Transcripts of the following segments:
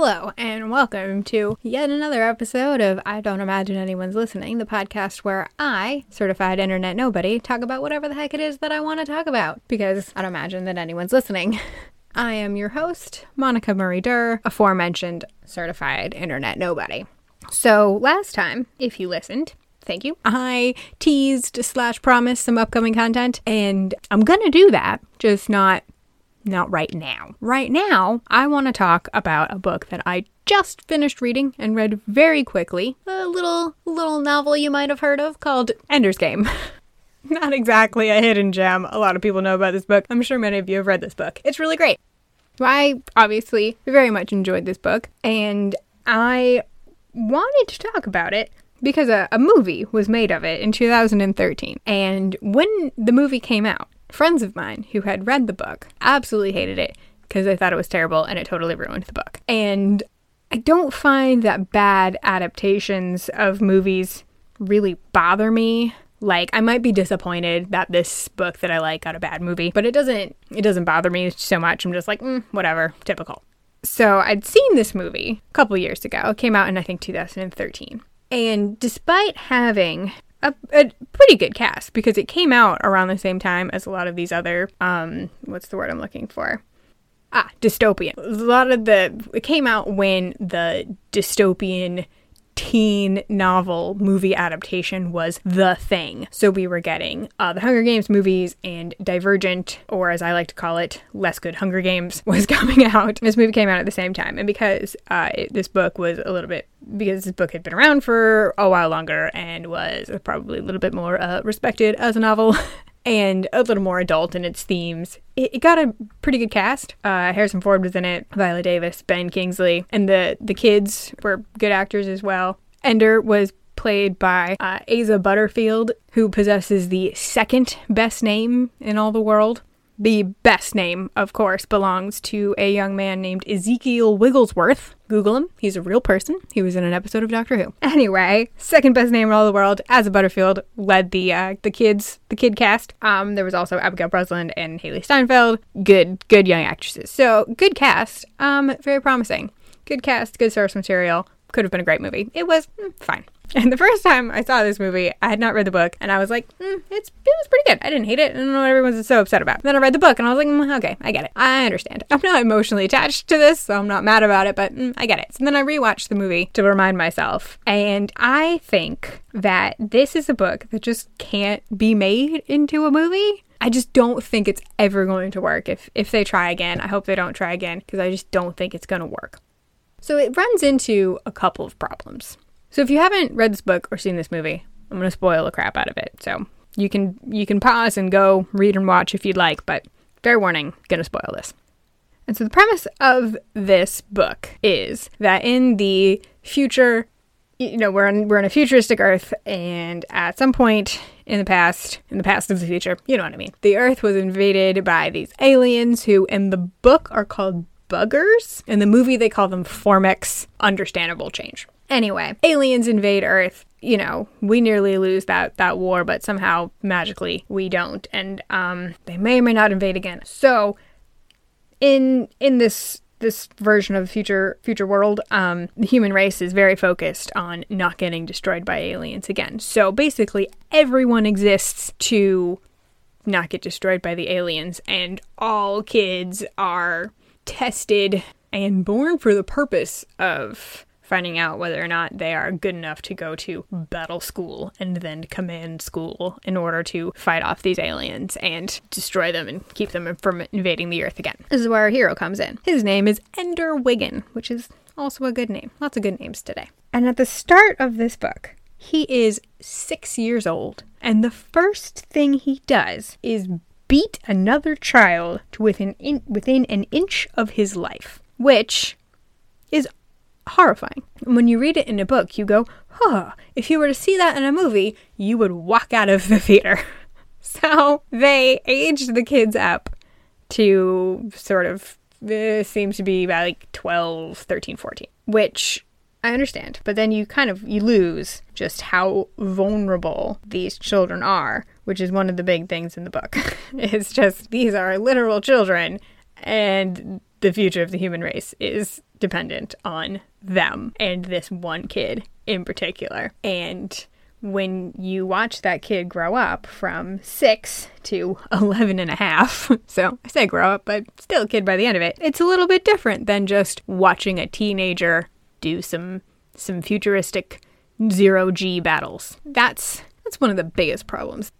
Hello, and welcome to yet another episode of I Don't Imagine Anyone's Listening, the podcast where I, certified internet nobody, talk about whatever the heck it is that I want to talk about because I don't imagine that anyone's listening. I am your host, Monica Marie Durr, aforementioned certified internet nobody. So, last time, if you listened, thank you. I teased slash promised some upcoming content, and I'm gonna do that, just not not right now. Right now, I want to talk about a book that I just finished reading and read very quickly. A little little novel you might have heard of called Ender's Game. Not exactly a hidden gem. A lot of people know about this book. I'm sure many of you have read this book. It's really great. I obviously very much enjoyed this book, and I wanted to talk about it because a, a movie was made of it in 2013. And when the movie came out, friends of mine who had read the book absolutely hated it because they thought it was terrible and it totally ruined the book. And I don't find that bad adaptations of movies really bother me. Like I might be disappointed that this book that I like got a bad movie, but it doesn't it doesn't bother me so much. I'm just like, mm, whatever, typical. So I'd seen this movie a couple years ago. It came out in I think 2013. And despite having a, a, pretty good cast because it came out around the same time as a lot of these other um what's the word I'm looking for? Ah, dystopian. A lot of the it came out when the dystopian teen novel movie adaptation was the thing. So we were getting uh, the Hunger Games movies and Divergent, or as I like to call it, Less Good Hunger Games, was coming out. This movie came out at the same time. And because uh, it, this book was a little bit, because this book had been around for a while longer and was probably a little bit more uh, respected as a novel. and a little more adult in its themes. It, it got a pretty good cast. Uh, Harrison Ford was in it, Viola Davis, Ben Kingsley, and the the kids were good actors as well. Ender was played by uh, Asa Butterfield, who possesses the second best name in all the world. The best name, of course, belongs to a young man named Ezekiel Wigglesworth. Google him. He's a real person. He was in an episode of Doctor Who. Anyway, second best name in all the world. Asa Butterfield led the uh, the kids the kid cast. Um, there was also Abigail Breslin and Hailee Steinfeld. Good good young actresses. So good cast. Um, very promising. Good cast. Good source material. Could have been a great movie. It was mm, fine. And the first time I saw this movie, I had not read the book, and I was like, mm, "It's it was pretty good. I didn't hate it. I don't know what everyone's so upset about." then I read the book, and I was like, mm, "Okay, I get it. I understand. I'm not emotionally attached to this, so I'm not mad about it, but mm, I get it." So then I rewatched the movie to remind myself, and I think that this is a book that just can't be made into a movie. I just don't think it's ever going to work. If if they try again, I hope they don't try again because I just don't think it's going to work. So it runs into a couple of problems. So if you haven't read this book or seen this movie, I'm going to spoil the crap out of it. So you can you can pause and go read and watch if you'd like, but fair warning, going to spoil this. And so the premise of this book is that in the future, you know, we're in, we're in a futuristic Earth, and at some point in the past, in the past of the future, you know what I mean, the Earth was invaded by these aliens who, in the book, are called buggers. In the movie, they call them Formics. Understandable change. Anyway, aliens invade Earth. You know, we nearly lose that that war, but somehow magically we don't, and um, they may or may not invade again. So, in in this this version of the future future world, um, the human race is very focused on not getting destroyed by aliens again. So basically, everyone exists to not get destroyed by the aliens, and all kids are tested and born for the purpose of finding out whether or not they are good enough to go to battle school and then command school in order to fight off these aliens and destroy them and keep them from invading the earth again. This is where our hero comes in. His name is Ender Wiggin, which is also a good name. Lots of good names today. And at the start of this book, he is six years old, and the first thing he does is beat another child to within in, within an inch of his life, which is horrifying. And When you read it in a book, you go, "Huh, if you were to see that in a movie, you would walk out of the theater." so, they aged the kids up to sort of uh, seems to be about like 12, 13, 14, which I understand, but then you kind of you lose just how vulnerable these children are, which is one of the big things in the book. it's just these are literal children and the future of the human race is dependent on them and this one kid in particular. And when you watch that kid grow up from six to 11 and a half, so I say grow up, but still a kid by the end of it, it's a little bit different than just watching a teenager do some some futuristic zero G battles. That's that's one of the biggest problems.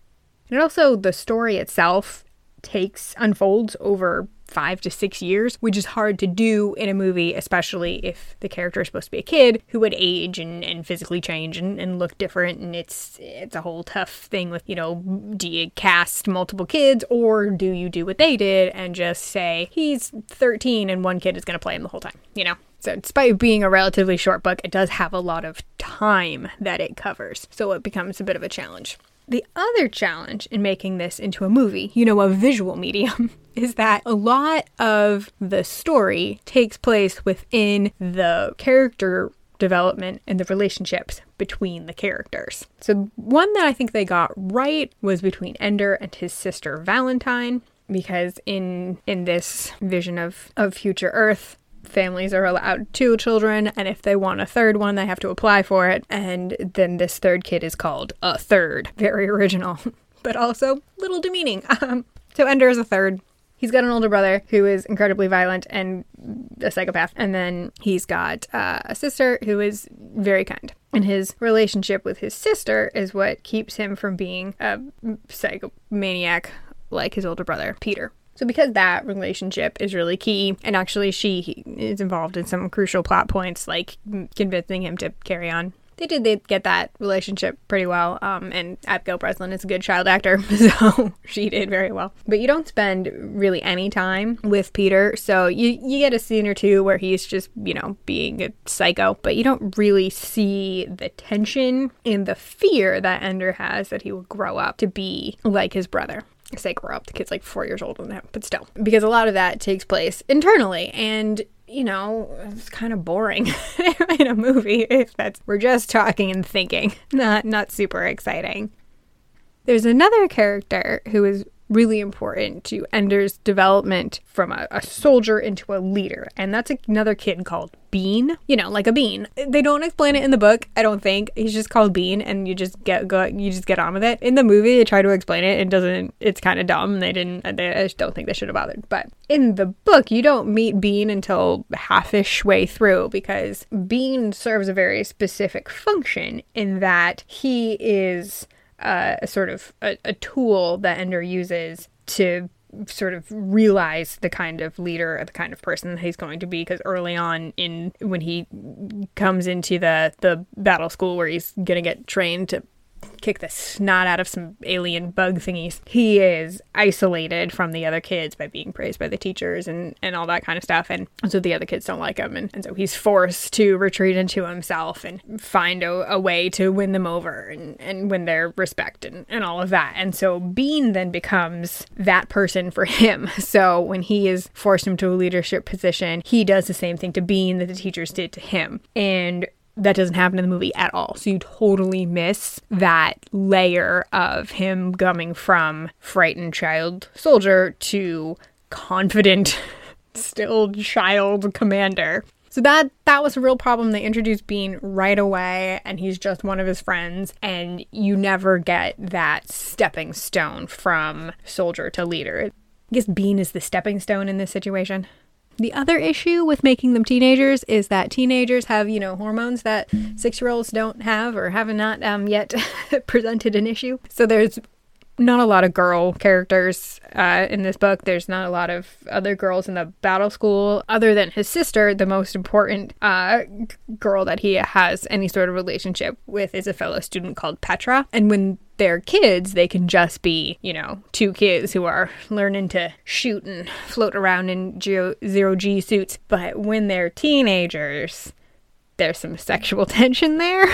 And also the story itself takes unfolds over five to six years, which is hard to do in a movie, especially if the character is supposed to be a kid who would age and, and physically change and, and look different. And it's it's a whole tough thing with, you know, do you cast multiple kids or do you do what they did and just say he's 13 and one kid is going to play him the whole time, you know? So, despite being a relatively short book, it does have a lot of time that it covers. So, it becomes a bit of a challenge. The other challenge in making this into a movie, you know, a visual medium, is that a lot of the story takes place within the character development and the relationships between the characters. So, one that I think they got right was between Ender and his sister Valentine because in in this vision of of future earth families are allowed two children, and if they want a third one, they have to apply for it. And then this third kid is called a third. Very original, but also little demeaning. Um, so Ender is a third. He's got an older brother who is incredibly violent and a psychopath. And then he's got uh, a sister who is very kind. And his relationship with his sister is what keeps him from being a psychomaniac like his older brother, Peter. So, because that relationship is really key, and actually she is involved in some crucial plot points, like convincing him to carry on. They did they get that relationship pretty well, um, and Abigail Breslin is a good child actor, so she did very well. But you don't spend really any time with Peter, so you you get a scene or two where he's just you know being a psycho, but you don't really see the tension and the fear that Ender has that he will grow up to be like his brother. I say grow up, the kid's like four years than him, but still, because a lot of that takes place internally, and you know, it's kind of boring in a movie if that's we're just talking and thinking, not not super exciting. There's another character who is really important to Ender's development from a, a, soldier into a leader. And that's another kid called Bean. You know, like a bean. They don't explain it in the book, I don't think. He's just called Bean and you just get go you just get on with it. In the movie they try to explain it and doesn't it's kind of dumb. They didn't they, I just don't think they should have bothered. But in the book you don't meet Bean until halfish way through because Bean serves a very specific function in that he is uh, a sort of a, a tool that Ender uses to sort of realize the kind of leader, or the kind of person that he's going to be. Because early on, in when he comes into the the battle school where he's gonna get trained to kick the snot out of some alien bug thingies. He is isolated from the other kids by being praised by the teachers and, and all that kind of stuff. And so the other kids don't like him. And, and so he's forced to retreat into himself and find a, a way to win them over and, and win their respect and, and all of that. And so Bean then becomes that person for him. So when he is forced into a leadership position, he does the same thing to Bean that the teachers did to him. And that doesn't happen in the movie at all. So you totally miss that layer of him coming from frightened child soldier to confident, still child commander. So that that was a real problem. They introduced Bean right away, and he's just one of his friends, and you never get that stepping stone from soldier to leader. I guess Bean is the stepping stone in this situation. The other issue with making them teenagers is that teenagers have, you know, hormones that six year olds don't have or have not um, yet presented an issue. So there's not a lot of girl characters uh, in this book. There's not a lot of other girls in the battle school other than his sister. The most important uh, girl that he has any sort of relationship with is a fellow student called Petra. And when they're kids, they can just be, you know, two kids who are learning to shoot and float around in zero G suits. But when they're teenagers, there's some sexual tension there.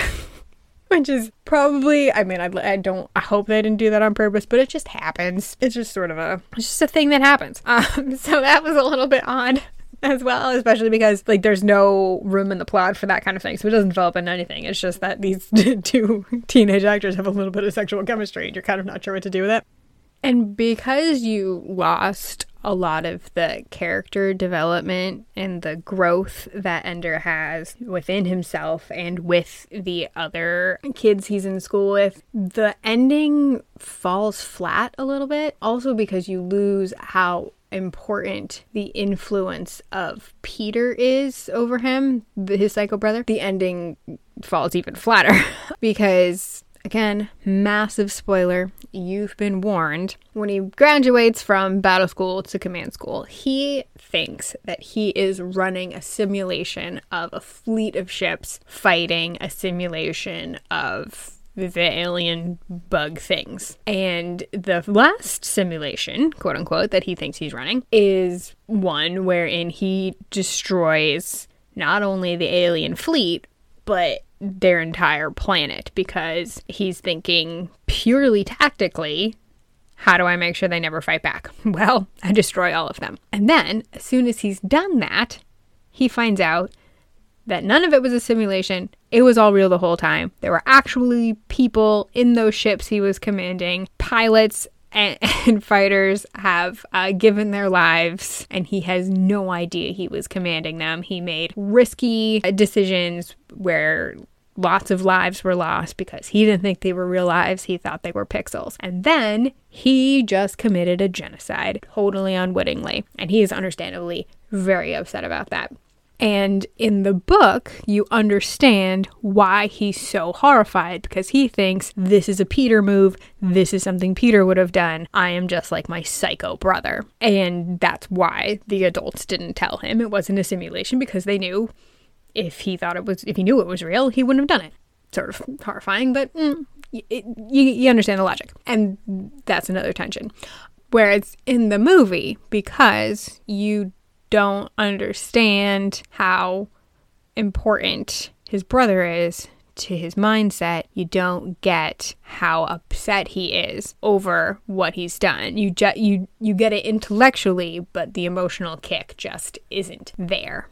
Which is probably, I mean, I, I, don't, I hope they didn't do that on purpose, but it just happens. It's just sort of a, it's just a thing that happens. Um, so that was a little bit odd as well, especially because like there's no room in the plot for that kind of thing. So it doesn't develop into anything. It's just that these two teenage actors have a little bit of sexual chemistry and you're kind of not sure what to do with it. And because you lost a lot of the character development and the growth that Ender has within himself and with the other kids he's in school with. The ending falls flat a little bit, also because you lose how important the influence of Peter is over him, his psycho brother. The ending falls even flatter because Again, massive spoiler. You've been warned. When he graduates from battle school to command school, he thinks that he is running a simulation of a fleet of ships fighting a simulation of the alien bug things. And the last simulation, quote unquote, that he thinks he's running is one wherein he destroys not only the alien fleet, but their entire planet because he's thinking purely tactically how do I make sure they never fight back? Well, I destroy all of them. And then, as soon as he's done that, he finds out that none of it was a simulation. It was all real the whole time. There were actually people in those ships he was commanding, pilots and, and fighters have uh, given their lives, and he has no idea he was commanding them. He made risky decisions where lots of lives were lost because he didn't think they were real lives. He thought they were pixels. And then he just committed a genocide totally unwittingly. And he is understandably very upset about that. And in the book, you understand why he's so horrified because he thinks this is a Peter move. This is something Peter would have done. I am just like my psycho brother. And that's why the adults didn't tell him it wasn't a simulation because they knew if he thought it was, if he knew it was real, he wouldn't have done it. Sort of horrifying, but mm, you, you understand the logic. And that's another tension. Whereas in the movie, because you don't understand how important his brother is to his mindset, you don't get how upset he is over what he's done. You ju- you you get it intellectually, but the emotional kick just isn't there.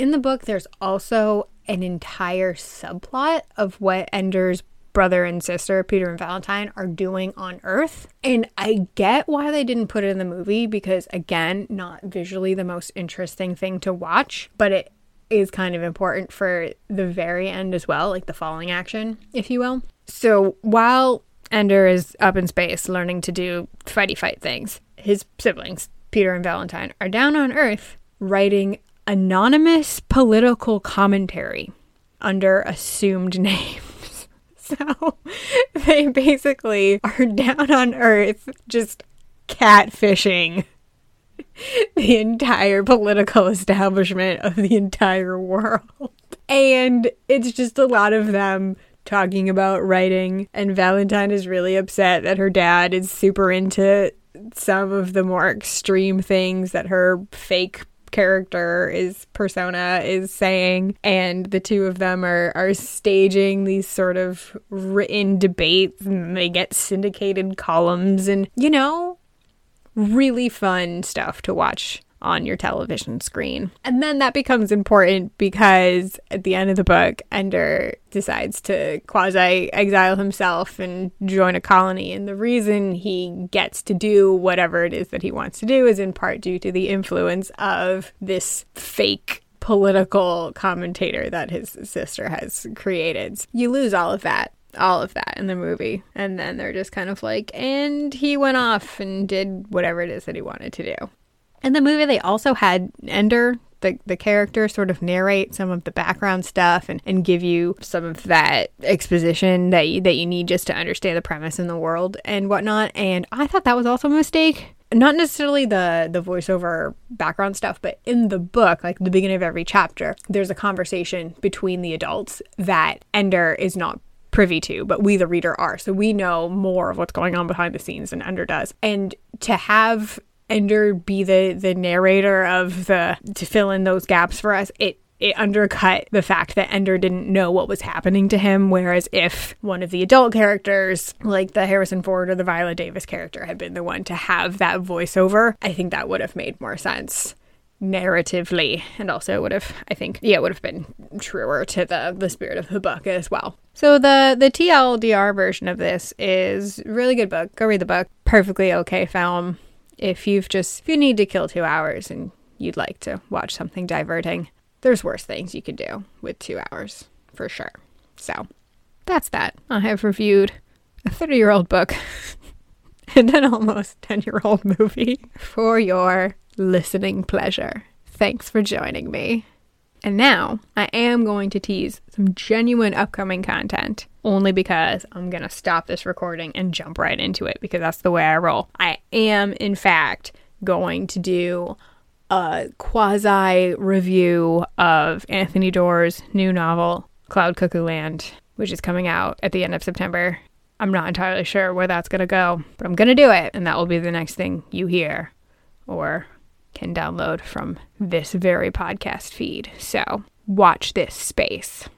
In the book there's also an entire subplot of what Ender's brother and sister, Peter and Valentine, are doing on Earth. And I get why they didn't put it in the movie because, again, not visually the most interesting thing to watch, but it is kind of important for the very end as well, like the falling action, if you will. So while Ender is up in space learning to do fighty fight things, his siblings, Peter and Valentine, are down on Earth writing anonymous political commentary under assumed names. So they basically are down on Earth just catfishing the entire political establishment of the entire world. And it's just a lot of them talking about writing. And Valentine is really upset that her dad is super into some of the more extreme things that her fake character is persona is saying and the two of them are are staging these sort of written debates and they get syndicated columns and you know really fun stuff to watch on your television screen. And then that becomes important because at the end of the book, Ender decides to quasi exile himself and join a colony. And the reason he gets to do whatever it is that he wants to do is in part due to the influence of this fake political commentator that his sister has created. You lose all of that all of that in the movie. And then they're just kind of like, and he went off and did whatever it is that he wanted to do. In the movie, they also had Ender, the, the character, sort of narrate some of the background stuff and, and give you some of that exposition that you, that you need just to understand the premise in the world and whatnot. And I thought that was also a mistake. Not necessarily the the voiceover background stuff, but in the book, like the beginning of every chapter, there's a conversation between the adults that Ender is not privy to, but we, the reader, are. So we know more of what's going on behind the scenes than Ender does. And to have Ender be the the narrator of the to fill in those gaps for us, it it undercut the fact that Ender didn't know what was happening to him. Whereas if one of the adult characters, like the Harrison Ford or the Viola Davis character, had been the one to have that voiceover, I think that would have made more sense narratively. And also would have i think yeah it would have been truer to the the spirit of the book as well. So the the tldr version of this is really good book. Go read the book. Perfectly okay film if you've just, if you need to kill two hours and you'd like to watch something diverting, there's worse things you could do with two hours for sure. So that's that. I have reviewed a 30 year old book and an almost 10 year old movie for your listening pleasure. Thanks for joining me. And now I am going to tease some genuine upcoming content only because I'm going to stop this recording and jump right into it because that's the way I roll. I am, in fact, going to do a quasi review of Anthony Doerr's new novel, Cloud Cuckoo Land, which is coming out at the end of September. I'm not entirely sure where that's going to go, but I'm going to do it, and that will be the next thing you hear or can download from this very podcast feed. So watch this space.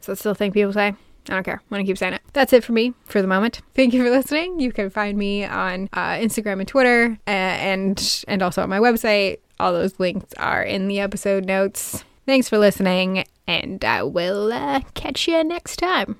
So still think people say? I don't care. I'm going to keep saying it. That's it for me for the moment. Thank you for listening. You can find me on uh, Instagram and Twitter and and also on my website. All those links are in the episode notes. Thanks for listening, and I will uh, catch you next time.